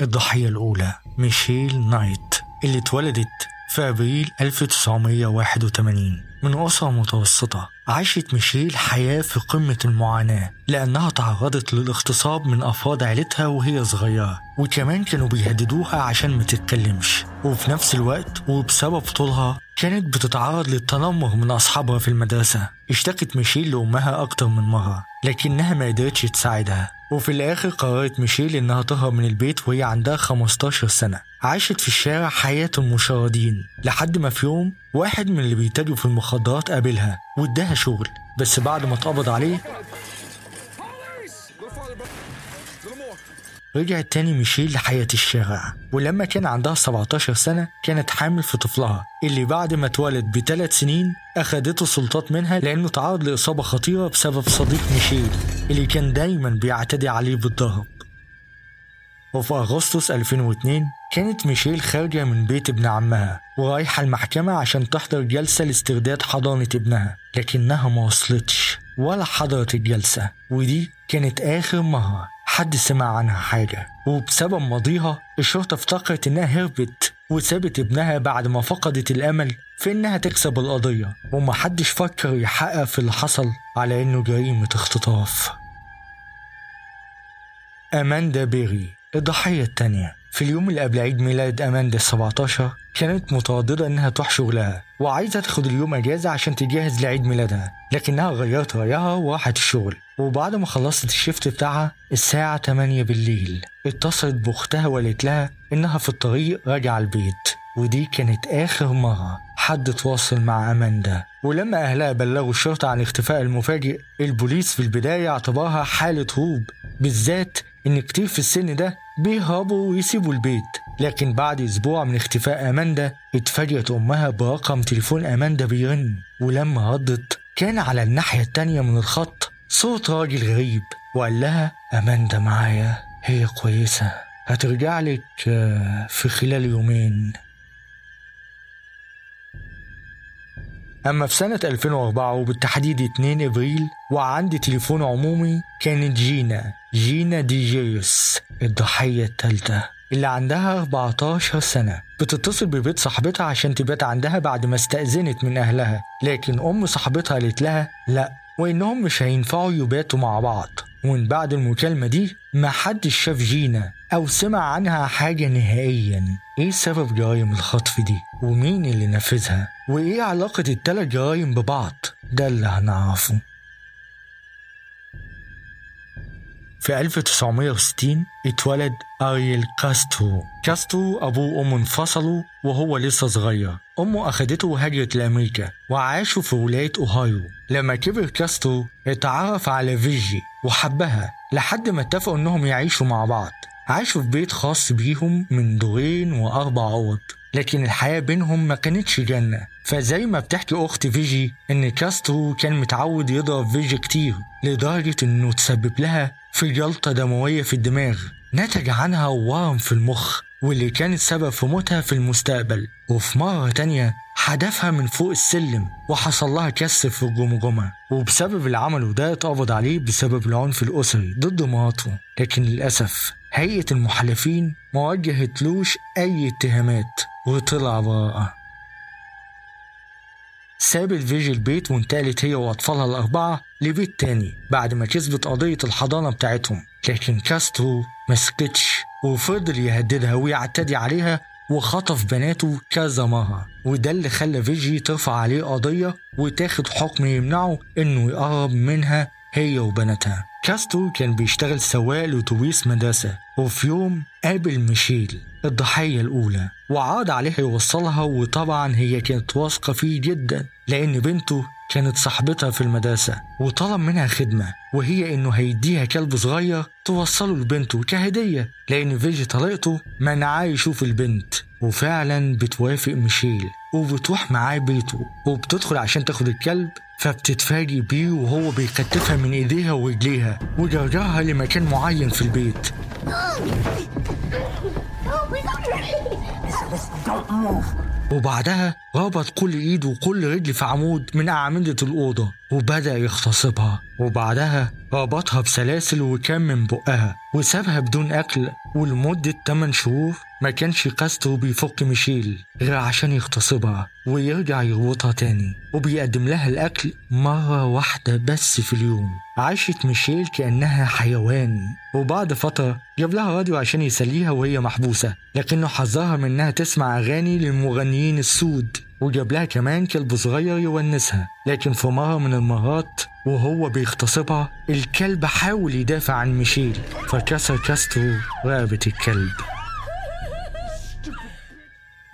الضحية الأولى ميشيل نايت اللي اتولدت في أبريل 1981 من أسرة متوسطة عاشت ميشيل حياة في قمة المعاناة لأنها تعرضت للاغتصاب من أفراد عيلتها وهي صغيرة وكمان كانوا بيهددوها عشان ما تتكلمش. وفي نفس الوقت وبسبب طولها كانت بتتعرض للتنمر من أصحابها في المدرسة. اشتكت ميشيل لأمها أكتر من مرة لكنها ما قدرتش تساعدها. وفي الآخر قررت ميشيل إنها تهرب من البيت وهي عندها 15 سنة. عاشت في الشارع حياة المشردين لحد ما في يوم واحد من اللي بيتاجروا في المخدرات قابلها واداها شغل. بس بعد ما اتقبض عليه رجعت تاني ميشيل لحياة الشارع ولما كان عندها 17 سنة كانت حامل في طفلها اللي بعد ما اتولد بثلاث سنين أخدته سلطات منها لأنه تعرض لإصابة خطيرة بسبب صديق ميشيل اللي كان دايما بيعتدي عليه بالضرب. وفي أغسطس 2002 كانت ميشيل خارجة من بيت ابن عمها ورايحة المحكمة عشان تحضر جلسة لاسترداد حضانة ابنها لكنها ما وصلتش ولا حضرت الجلسة ودي كانت آخر مرة. حد سمع عنها حاجة وبسبب ماضيها الشرطة افتكرت إنها هربت وسابت ابنها بعد ما فقدت الأمل في إنها تكسب القضية ومحدش فكر يحقق في اللي حصل على إنه جريمة اختطاف. أماندا بيري الضحية التانية. في اليوم اللي قبل عيد ميلاد أماندا 17 كانت مترددة إنها تروح شغلها وعايزة تاخد اليوم أجازة عشان تجهز لعيد ميلادها لكنها غيرت رأيها وراحت الشغل. وبعد ما خلصت الشيفت بتاعها الساعة 8 بالليل اتصلت بأختها وقالت لها إنها في الطريق راجعة البيت ودي كانت آخر مرة حد تواصل مع أماندا. ولما أهلها بلغوا الشرطة عن اختفاء المفاجئ البوليس في البداية اعتبرها حالة هروب بالذات إن كتير في السن ده بيهربوا ويسيبوا البيت. لكن بعد أسبوع من اختفاء أماندا اتفاجئت أمها برقم تليفون أماندا بيرن ولما ردت. كان على الناحية التانية من الخط صوت راجل غريب وقال لها أماندا معايا هي كويسة. هترجع لك آه، في خلال يومين. أما في سنة 2004 وبالتحديد 2 إبريل وعندي تليفون عمومي كانت جينا جينا ديجيوس الضحية الثالثة. اللي عندها 14 سنة. بتتصل ببيت صاحبتها عشان تبات عندها بعد ما استأذنت من أهلها. لكن أم صاحبتها قالت لها لأ وإنهم مش هينفعوا يباتوا مع بعض. ومن بعد المكالمة دي ما حدش شاف جينا أو سمع عنها حاجة نهائيا. إيه سبب جرائم الخطف دي؟ ومين اللي نفذها؟ وإيه علاقة التلات جرائم ببعض؟ ده اللي هنعرفه. في 1960 اتولد أريل كاسترو. كاسترو أبوه وأمه انفصلوا وهو لسه صغير. أمه أخدته وهاجرت لأمريكا وعاشوا في ولاية أوهايو. لما كبر كاسترو اتعرف على فيجي وحبها لحد ما اتفقوا إنهم يعيشوا مع بعض. عاشوا في بيت خاص بيهم من دورين وأربع أوض. لكن الحياة بينهم ما كانتش جنة. فزي ما بتحكي أخت فيجي إن كاسترو كان متعود يضرب فيجي كتير لدرجة إنه تسبب لها في جلطة دموية في الدماغ. نتج عنها ورم في المخ واللي كانت سبب في موتها في المستقبل. وفي مرة تانية حدفها من فوق السلم وحصل لها كسر في الجمجمة وبسبب اللي عمله ده اتقبض عليه بسبب العنف الأسري ضد مراته. لكن للأسف هيئة المحلفين ما وجهتلوش أي اتهامات. وطلع براءة سابت فيجي البيت وانتقلت هي وأطفالها الأربعة لبيت تاني بعد ما كسبت قضية الحضانة بتاعتهم. لكن كاسترو مسكتش وفضل يهددها ويعتدي عليها وخطف بناته كذا مرة وده اللي خلى فيجي ترفع عليه قضية وتاخد حكم يمنعه إنه يقرب منها هي وبناتها كاسترو كان بيشتغل سواق لأتوبيس مدرسة وفي يوم قابل ميشيل الضحية الأولى وعرض عليها يوصلها وطبعا هي كانت واثقة فيه جدا لأن بنته كانت صاحبتها في المدرسة وطلب منها خدمة وهي إنه هيديها كلب صغير توصله لبنته كهدية لأن فيجي طليقته منعاه يشوف البنت وفعلا بتوافق ميشيل وبتروح معاه بيته وبتدخل عشان تاخد الكلب فبتتفاجئ بيه وهو بيكتفها من إيديها ورجليها وجرجرها لمكان معين في البيت. وبعدها ربط كل إيد وكل رجل في عمود من أعمدة الأوضة وبدأ يغتصبها وبعدها ربطها بسلاسل وكمم بقها وسابها بدون أكل ولمدة 8 شهور ما كانش كاسترو بيفك ميشيل غير عشان يغتصبها ويرجع يربطها تاني. وبيقدم لها الأكل مرة واحدة بس في اليوم. عاشت ميشيل كأنها حيوان. وبعد فترة جاب لها راديو عشان يسليها وهي محبوسة. لكنه حذرها من إنها تسمع أغاني للمغنيين السود. وجاب لها كمان كلب صغير يونسها. لكن في مرة من المرات وهو بيغتصبها الكلب حاول يدافع عن ميشيل. فكسر كاسترو رقبة الكلب.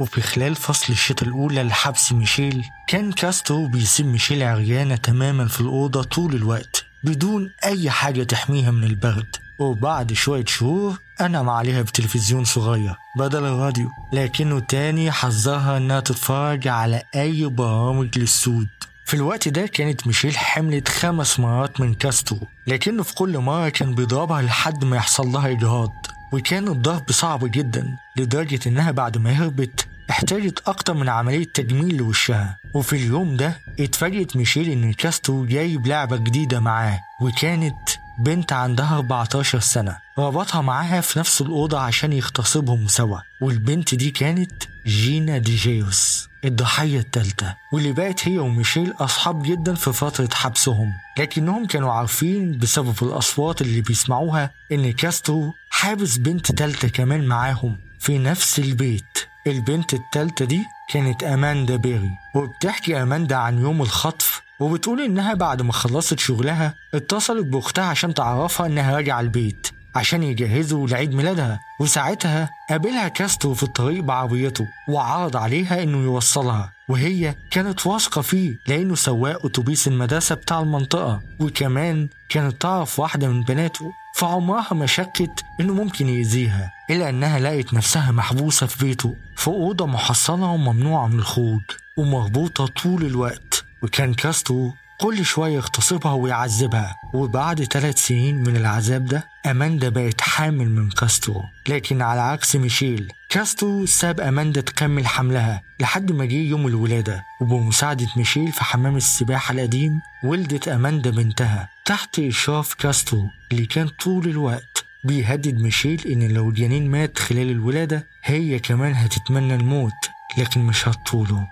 وفي خلال فصل الشتاء الأولى لحبس ميشيل كان كاسترو بيسيب ميشيل عريانة تماما في الأوضة طول الوقت بدون أي حاجة تحميها من البرد. وبعد شوية شهور أنعم عليها بتلفزيون صغير بدل الراديو لكنه تاني حذرها إنها تتفرج على أي برامج للسود. في الوقت ده كانت ميشيل حملت خمس مرات من كاسترو لكنه في كل مرة كان بيضربها لحد ما يحصل لها إجهاض. وكان الضرب صعب جدا لدرجة إنها بعد ما هربت احتاجت أكتر من عملية تجميل لوشها. وفي اليوم ده اتفاجئت ميشيل إن كاسترو جايب لعبة جديدة معاه وكانت بنت عندها 14 سنة ربطها معاها في نفس الأوضة عشان يغتصبهم سوا. والبنت دي كانت جينا ديجيوس الضحية التالتة. واللي بقت هي وميشيل أصحاب جدا في فترة حبسهم. لكنهم كانوا عارفين بسبب الأصوات اللي بيسمعوها إن كاسترو حابس بنت تالتة كمان معاهم في نفس البيت. البنت التالتة دي كانت أماندا بيري وبتحكي أماندا عن يوم الخطف وبتقول إنها بعد ما خلصت شغلها اتصلت بأختها عشان تعرفها إنها راجعة البيت عشان يجهزوا لعيد ميلادها. وساعتها قابلها كاسترو في الطريق بعربيته وعرض عليها إنه يوصلها وهي كانت واثقة فيه لأنه سواق أتوبيس المدرسة بتاع المنطقة. وكمان كانت تعرف واحدة من بناته فعمرها ما شكت إنه ممكن يأذيها إلا إنها لقت نفسها محبوسة في بيته. في أوضة محصنة وممنوعة من الخروج ومربوطة طول الوقت. وكان كاسترو كل شوية يغتصبها ويعذبها وبعد ثلاث سنين من العذاب ده أماندا بقت حامل من كاسترو لكن على عكس ميشيل كاسترو ساب أماندا تكمل حملها لحد ما جه يوم الولادة. وبمساعدة ميشيل في حمام السباحة القديم ولدت أماندا بنتها. تحت إشراف كاسترو اللي كان طول الوقت بيهدد ميشيل إن لو الجنين مات خلال الولادة هي كمان هتتمنى الموت لكن مش هتطوله.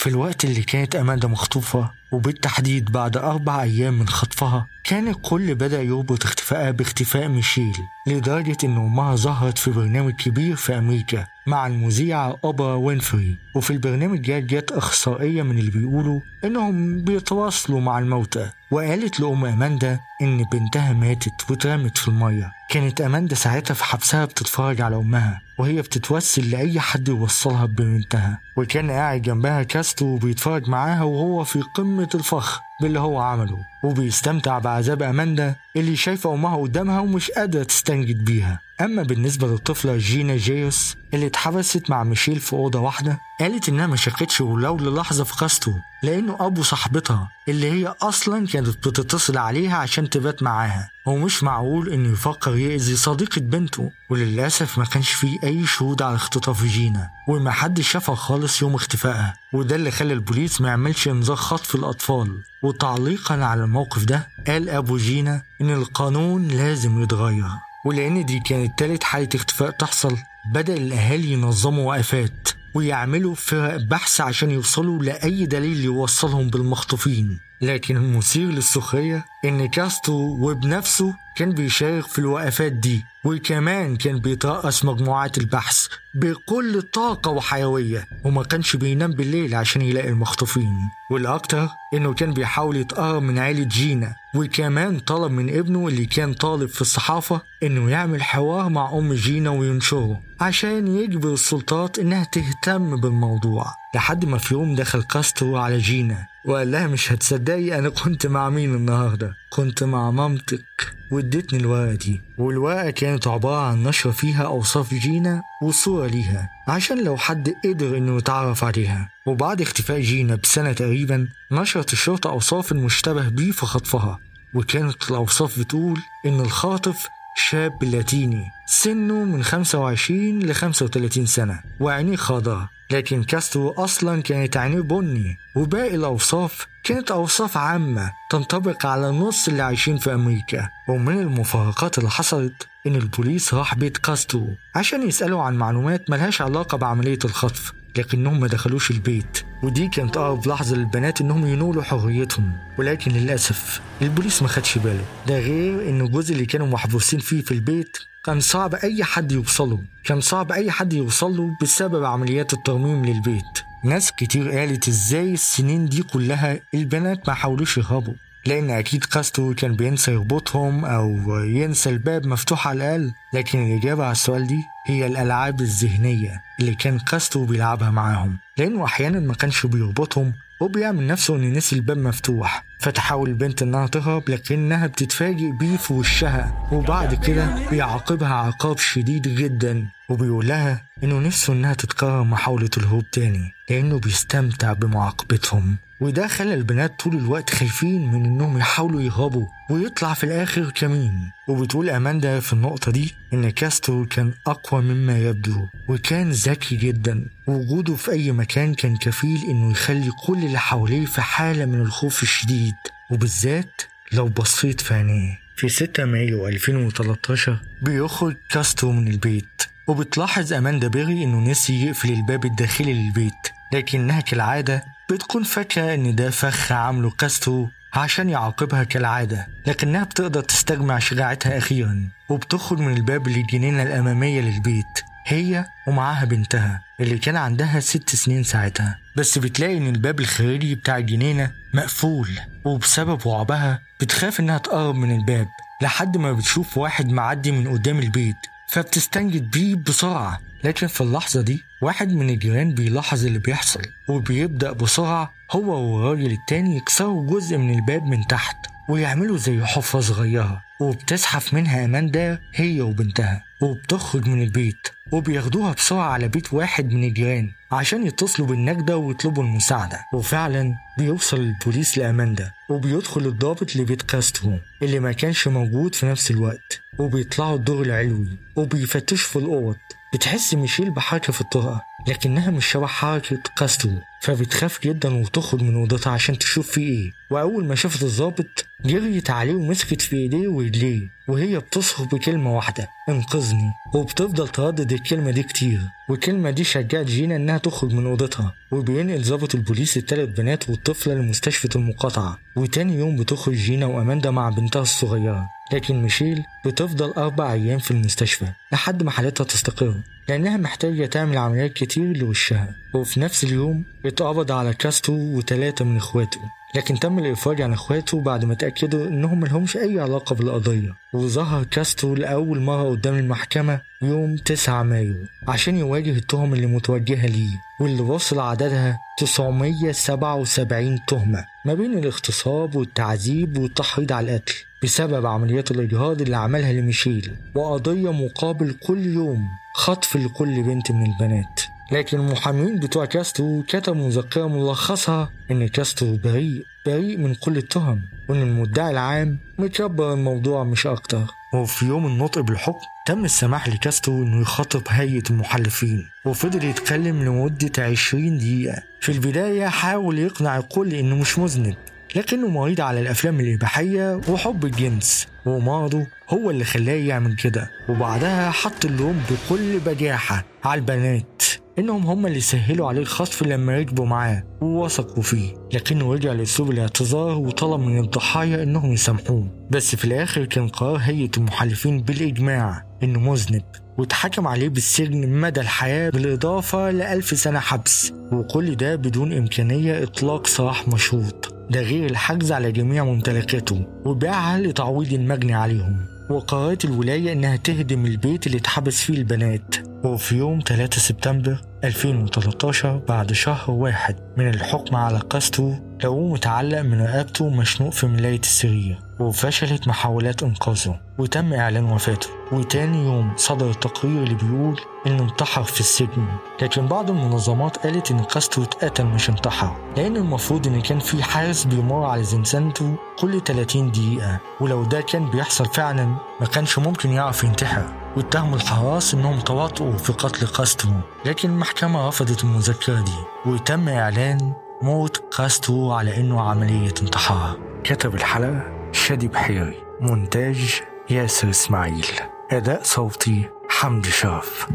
في الوقت اللي كانت أماندا مخطوفة وبالتحديد بعد أربع أيام من خطفها كان الكل بدأ يربط اختفائها باختفاء ميشيل لدرجة إن أمها ظهرت في برنامج كبير في أمريكا مع المذيعة أوبرا وينفري. وفي البرنامج ده جت أخصائية من اللي بيقولوا إنهم بيتواصلوا مع الموتى وقالت لأم أماندا إن بنتها ماتت واترمت في المية. كانت أماندا ساعتها في حبسها بتتفرج على أمها وهي بتتوسل لأي حد يوصلها ببنتها. وكان قاعد جنبها كاستو وبيتفرج معاها وهو في قمة الفخر باللي هو عمله وبيستمتع بعذاب أماندا اللي شايفة أمها قدامها ومش قادرة تستنجد بيها. أما بالنسبة للطفلة جينا جيوس اللي اتحبست مع ميشيل في أوضة واحدة قالت إنها ما شكتش ولو للحظة في كاستو لأنه أبو صاحبتها اللي هي أصلا كانت بتتصل عليها عشان تبات معاها ومش معقول إنه يفكر يأذي صديقة بنته وللأسف ما كانش فيه أي شهود على اختطاف جينا وما حدش شافها خالص يوم اختفائها وده اللي خلى البوليس ما يعملش إنذار خطف الأطفال. وتعليقا على الموقف ده قال أبو جينا إن القانون لازم يتغير. ولأن دي كانت تالت حالة اختفاء تحصل بدأ الأهالي ينظموا وقفات ويعملوا فرق بحث عشان يوصلوا لأي دليل يوصلهم بالمخطوفين. لكن المثير للسخرية إن كاسترو وبنفسه كان بيشارك في الوقفات دي وكمان كان بيترأس مجموعات البحث بكل طاقة وحيوية وما كانش بينام بالليل عشان يلاقي المخطوفين. والأكتر إنه كان بيحاول يتقرب من عيلة جينا وكمان طلب من ابنه اللي كان طالب في الصحافة إنه يعمل حوار مع أم جينا وينشره عشان يجبر السلطات إنها تهتم بالموضوع. لحد ما في يوم دخل كاسترو على جينا وقال لها مش هتصدقي أنا كنت مع مين النهاردة؟ كنت مع مامتك. وادتني الورقة دي والورقة كانت عبارة عن نشرة فيها أوصاف جينا وصورة ليها عشان لو حد قدر إنه يتعرف عليها. وبعد اختفاء جينا بسنة تقريبا نشرت الشرطة أوصاف المشتبه بيه في خطفها. وكانت الأوصاف بتقول إن الخاطف شاب لاتيني سنه من 25 ل 35 سنة وعينيه خضراء لكن كاسترو أصلا كانت عينيه بني وباقي الأوصاف كانت أوصاف عامة تنطبق على النص اللي عايشين في أمريكا. ومن المفارقات اللي حصلت إن البوليس راح بيت كاسترو عشان يسألوا عن معلومات ملهاش علاقة بعملية الخطف. لكنهم ما دخلوش البيت. ودي كانت أقرب لحظة للبنات إنهم ينولوا حريتهم. ولكن للأسف البوليس ما خدش باله. ده غير إن الجزء اللي كانوا محبوسين فيه في البيت كان صعب أي حد يوصله. كان صعب أي حد يوصله بسبب عمليات الترميم للبيت. ناس كتير قالت إزاي السنين دي كلها البنات ما حاولوش يهربوا. لأن أكيد كاسترو كان بينسى يربطهم أو ينسى الباب مفتوح على الأقل. لكن الإجابة على السؤال دي هي الألعاب الذهنية اللي كان كاسترو بيلعبها معاهم. لأنه أحيانا ما كانش بيربطهم وبيعمل نفسه إن نسي الباب مفتوح. فتحاول البنت إنها تهرب لكنها بتتفاجئ بيه في وشها. وبعد كده بيعاقبها عقاب شديد جدا. وبيقول لها إنه نفسه إنها تتكرر محاولة الهروب تاني. لأنه بيستمتع بمعاقبتهم وده خلى البنات طول الوقت خايفين من إنهم يحاولوا يهربوا ويطلع في الآخر كمين. وبتقول أماندا في النقطة دي إن كاسترو كان أقوى مما يبدو وكان ذكي جدا. وجوده في أي مكان كان كفيل إنه يخلي كل اللي حواليه في حالة من الخوف الشديد. وبالذات لو بصيت في عينيه. في 6 مايو 2013 بيخرج كاسترو من البيت. وبتلاحظ أماندا بيري إنه نسي يقفل الباب الداخلي للبيت. لكنها كالعادة بتكون فاكرة إن ده فخ عامله كاسترو عشان يعاقبها كالعادة لكنها بتقدر تستجمع شجاعتها أخيرا وبتخرج من الباب للجنينة الأمامية للبيت هي ومعاها بنتها اللي كان عندها ست سنين ساعتها. بس بتلاقي إن الباب الخارجي بتاع الجنينة مقفول وبسبب رعبها بتخاف إنها تقرب من الباب لحد ما بتشوف واحد معدي من قدام البيت فبتستنجد بيه بسرعة. لكن في اللحظة دي واحد من الجيران بيلاحظ اللي بيحصل وبيبدأ بسرعة هو والراجل التاني يكسروا جزء من الباب من تحت ويعملوا زي حفرة صغيرة وبتزحف منها أماندا هي وبنتها وبتخرج من البيت وبياخدوها بسرعة على بيت واحد من الجيران عشان يتصلوا بالنجدة ويطلبوا المساعدة. وفعلا بيوصل البوليس لأماندا وبيدخل الضابط لبيت كاسترو اللي ما كانش موجود في نفس الوقت وبيطلعوا الدور العلوي وبيفتشوا في الأوض. بتحس ميشيل بحركة في الطرقة لكنها مش شبه حركة كاسترو فبتخاف جدا وتخرج من اوضتها عشان تشوف فيه إيه. وأول ما شافت الظابط جريت عليه ومسكت في إيديه ورجليه وهي بتصرخ بكلمة واحدة انقذني. وبتفضل تردد الكلمة دي كتير. والكلمة دي شجعت جينا إنها تخرج من أوضتها. وبينقل ظابط البوليس التلات بنات والطفلة لمستشفى المقاطعة. وتاني يوم بتخرج جينا وأماندا مع بنتها الصغيرة. لكن ميشيل بتفضل أربع أيام في المستشفى لحد ما حالتها تستقر لأنها محتاجة تعمل عمليات كتير لوشها وفي نفس اليوم اتقبض على كاستو وتلاتة من إخواته لكن تم الإفراج عن إخواته بعد ما تأكدوا إنهم ملهمش أي علاقة بالقضية. وظهر كاستو لأول مرة قدام المحكمة يوم 9 مايو عشان يواجه التهم اللي متوجهة ليه واللي وصل عددها 977 تهمة ما بين الاغتصاب والتعذيب والتحريض على القتل. بسبب عمليات الإجهاض اللي عملها لميشيل وقضية مقابل كل يوم خطف لكل بنت من البنات. لكن المحامين بتوع كاسترو كتبوا مذكرة ملخصها إن كاسترو بريء بريء من كل التهم وإن المدعي العام مكبر الموضوع مش أكتر. وفي يوم النطق بالحكم تم السماح لكاسترو إنه يخاطب هيئة المحلفين وفضل يتكلم لمدة 20 دقيقة. في البداية حاول يقنع الكل إنه مش مذنب لكنه مريض على الأفلام الإباحية وحب الجنس ومرضه هو اللي خلاه يعمل كده. وبعدها حط اللوم بكل بجاحة على البنات إنهم هم اللي سهلوا عليه الخطف لما ركبوا معاه ووثقوا فيه. لكنه رجع لأسلوب الاعتذار وطلب من الضحايا إنهم يسامحوه. بس في الآخر كان قرار هيئة المحلفين بالإجماع إنه مذنب واتحكم عليه بالسجن مدى الحياة بالإضافة لألف سنة حبس. وكل ده بدون إمكانية إطلاق سراح مشروط. ده غير الحجز على جميع ممتلكاته وبيعها لتعويض المجني عليهم. وقررت الولاية إنها تهدم البيت اللي اتحبس فيه البنات. وفي يوم 3 سبتمبر 2013 بعد شهر واحد من الحكم على قسطه لقوه متعلق من رقبته ومشنوق في ملاية السرير وفشلت محاولات إنقاذه وتم إعلان وفاته. وتاني يوم صدر التقرير اللي بيقول إنه انتحر في السجن. لكن بعض المنظمات قالت إن كاسترو اتقتل مش انتحر لأن المفروض إن كان في حارس بيمر على زنزانته كل 30 دقيقة. ولو ده كان بيحصل فعلا ما كانش ممكن يعرف ينتحر. واتهموا الحراس إنهم تواطؤوا في قتل كاسترو لكن المحكمة رفضت المذكرة دي وتم إعلان موت كاسترو على إنه عملية انتحار. كتب الحلقة شادي بحيري مونتاج ياسر إسماعيل أداء صوتي حمدي شرف